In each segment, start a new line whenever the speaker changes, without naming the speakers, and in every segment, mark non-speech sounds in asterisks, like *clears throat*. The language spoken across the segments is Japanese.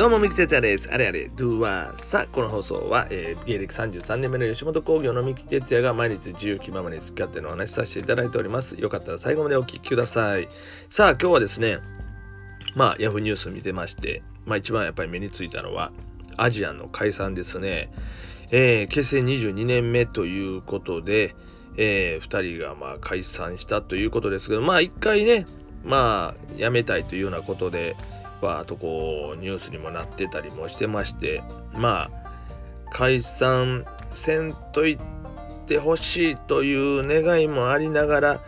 どうも、三木哲也です。あれあれ、ドゥワー。さあ、この放送は、えー、芸歴33年目の吉本興業の三木哲也が毎日自由気ままに付き合ってのお話しさせていただいております。よかったら最後までお聞きください。さあ、今日はですね、まあ、ヤフーニュース見てまして、まあ、一番やっぱり目についたのは、アジアンの解散ですね。えー、結成22年目ということで、えー、2人がまあ解散したということですけど、まあ一回ね、まあ辞めたいというようなことで、わーとこうニュースにもなってたりもしてましてまあ解散せんといってほしいという願いもありながら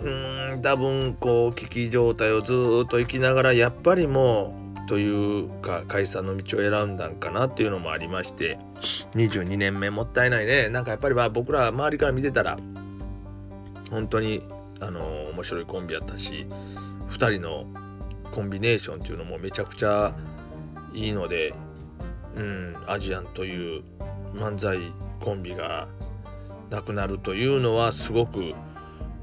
うん多分こう危機状態をずっと生きながらやっぱりもうというか解散の道を選んだんかなっていうのもありまして22年目もったいないね。なんかやっぱりまあ僕ら周りから見てたら本当にあの面白いコンビやったし2人のコンビネーションっていうのもめちゃくちゃいいので、うん、アジアンという漫才コンビがなくなるというのはすごく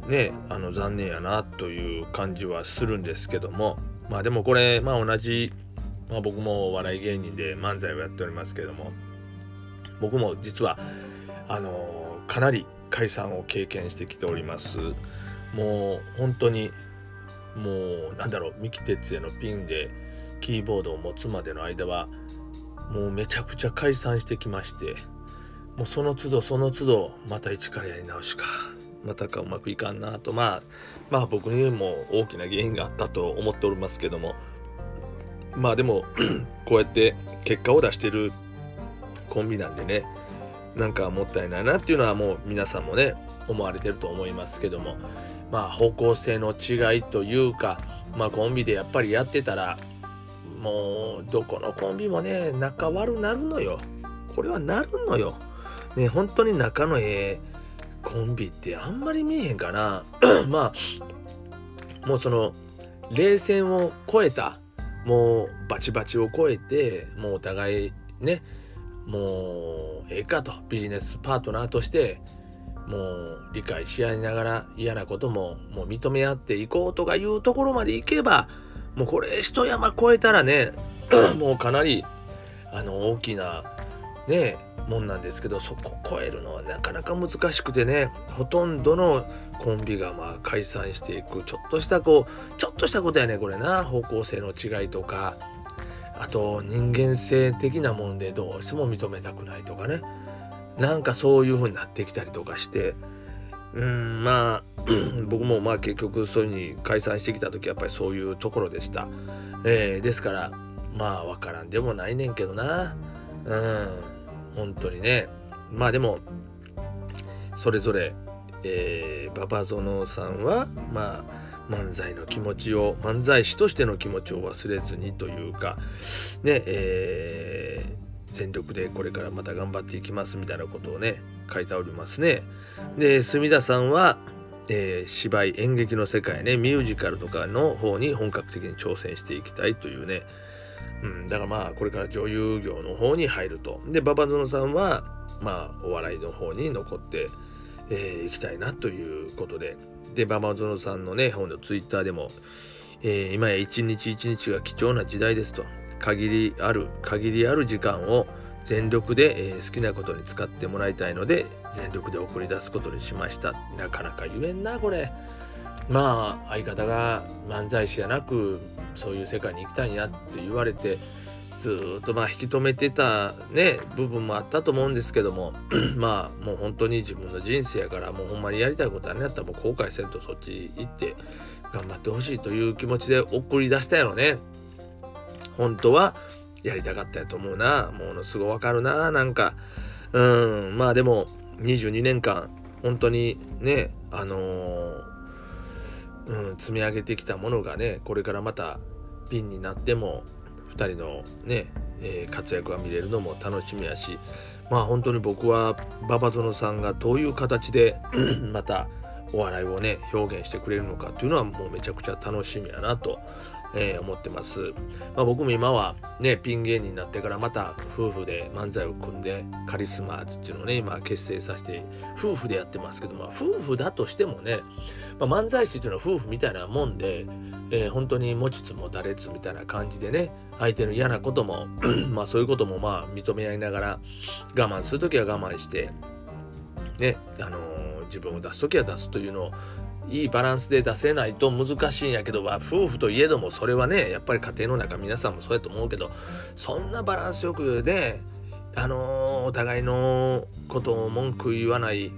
ねあの残念やなという感じはするんですけども。まあでもこれまあ同じ、まあ、僕もお笑い芸人で漫才をやっておりますけども僕も実はあのかなり解散を経験してきております。もう本当にもうなんだろう三木哲也のピンでキーボードを持つまでの間はもうめちゃくちゃ解散してきましてもうその都度その都度また一からやり直しかまたかうまくいかんなとまあまあ僕にも大きな原因があったと思っておりますけどもまあでも *clears throat* こうやって結果を出してるコンビなんでねなんかもったいないなっていうのはもう皆さんもね思われてると思いますけどもまあ方向性の違いというかまあコンビでやっぱりやってたらもうどこのコンビもね仲悪なるのよ。これはなるのよ。ね本当に仲のええコンビってあんまり見えへんかな。*clears throat* まあもうその冷戦を超えたもうバチバチを超えてもうお互いねもうええかと。ビジネスパートナーとしてもう理解し合いながら嫌なことももう認め合っていこうとかいうところまでいけばもうこれ一山越えたらね *clears throat* もうかなりあの大きなねもんなんですけどそこ超えるのはなかなか難しくてねほとんどのコンビがまあ解散していくちょっとしたこうちょっとしたことやねこれな方向性の違いとかあと人間性的なもんでどうしても認めたくないとかね。なんかそういう風になってきたりとかしてうんまあ *clears throat* 僕もまあ結局そういう風に解散してきた時やっぱりそういうところでした、えー、ですからまあ分からんでもないねんけどな。うん本当にね。まあでもそれぞれ、えー、ババゾノさんはまあ漫才の気持ちを漫才師としての気持ちを忘れずにというかねえー全力でこれからまた頑張っていきますみたいなことをね書いておりますね。で墨田さんは、えー、芝居演劇の世界ねミュージカルとかの方に本格的に挑戦していきたいというね、うん、だからまあこれから女優業の方に入ると。で馬場園さんはまあお笑いの方に残って、えー、きたいなということでで馬場園さんのね本のツイッターでも、えー、今や一日一日が貴重な時代ですと。限りある限りある時間を全力で、えー、好きなことに使ってもらいたいので全力で送り出すことにしました。なかなか言えんなこれ。まあ相方が漫才師じゃなくそういう世界に行きたいんやって言われてずっとまあ引き止めてたね部分もあったと思うんですけども *clears throat* まあもう本当に自分の人生やからもうほんまにやりたいことあるんやったらもう後悔せんとそっち行って頑張ってほしいという気持ちで送り出したやろね。本当はやりたかったやと思うな。ものすごいわかるな。なんか、うん、まあでも、22年間、本当にね、あのー、うん、積み上げてきたものがね、これからまたピンになっても、2人のね、えー、活躍が見れるのも楽しみやし、まあ本当に僕は馬場園さんがどういう形で *clears throat* またお笑いをね表現してくれるのかっていうのはもうめちゃくちゃ楽しみやなとえー、思ってます、まあ、僕も今はねピン芸人になってからまた夫婦で漫才を組んでカリスマっていうのをね今結成させて夫婦でやってますけど、まあ、夫婦だとしてもね、まあ、漫才師っていうのは夫婦みたいなもんで、えー、本当に持ちつ持たれつみたいな感じでね相手の嫌なことも *clears throat* まあそういうこともまあ認め合いながら我慢する時は我慢してねあのー、自分を出す時は出すというのをいいバランスで出せないと難しいんやけど、夫婦といえどもそれはねやっぱり家庭の中皆さんもそうやと思うけどそんなバランスよくねあのー、お互いのことを文句言わない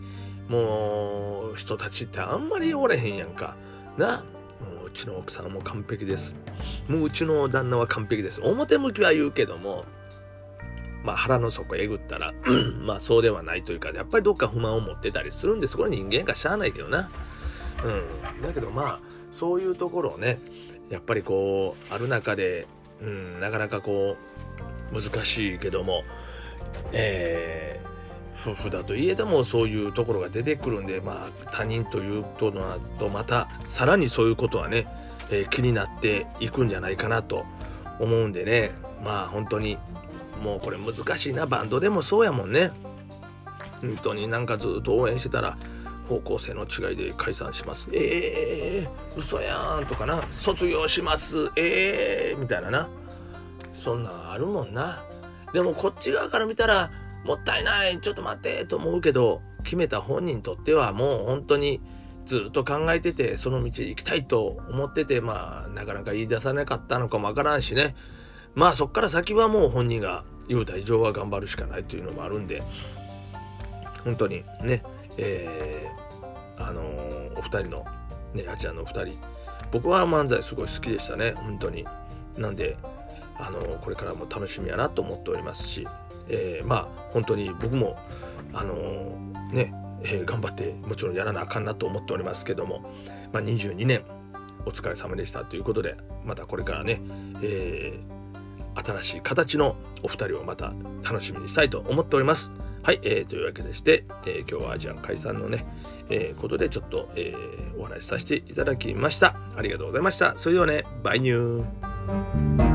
もう人たちってあんまりおれへんやんか。なもううちの奥さんも完璧です。もううちの旦那は完璧です。表向きは言うけどもまあ腹の底えぐったら *clears throat* まあそうではないというかやっぱりどっか不満を持ってたりするんです。これ人間かしゃあないけどな。うん。だけどまあそういうところをねやっぱりこうある中で、うん、なかなかこう難しいけどもえー、夫婦だといえどもそういうところが出てくるんでまあ他人というとのとまたさらにそういうことはね、えー、気になっていくんじゃないかなと思うんでねまあ本当にもうこれ難しいなバンドでもそうやもんね。本当になんかずっと応援してたら方向性の違いで解散します。えー、嘘やんとかな。卒業します。えー、みたいなな。そんなんあるもんな。でもこっち側から見たら、もったいない、ちょっと待ってと思うけど、決めた本人にとってはもう本当にずっと考えてて、その道行きたいと思ってて、まあ、なかなか言い出さなかったのかもわからんしね。まあそっから先はもう本人が言うた以上は頑張るしかないというのもあるんで、本当にね、え、ー、お二人のねあちらのお二人僕は漫才すごい好きでしたね本当になんであの、これからも楽しみやなと思っておりますし、えー、まあ本当に僕もあのね、え頑張ってもちろんやらなあかんなと思っておりますけども、まあ、22年お疲れ様でしたということでまたこれからね、え新しい形のお二人をまた楽しみにしたいと思っております。はい、えー、というわけでして、えー、今日はアジアン解散のね、えー、ことでちょっと、えー、お話しさせていただきました。ありがとうございました。それではね、バイニュー。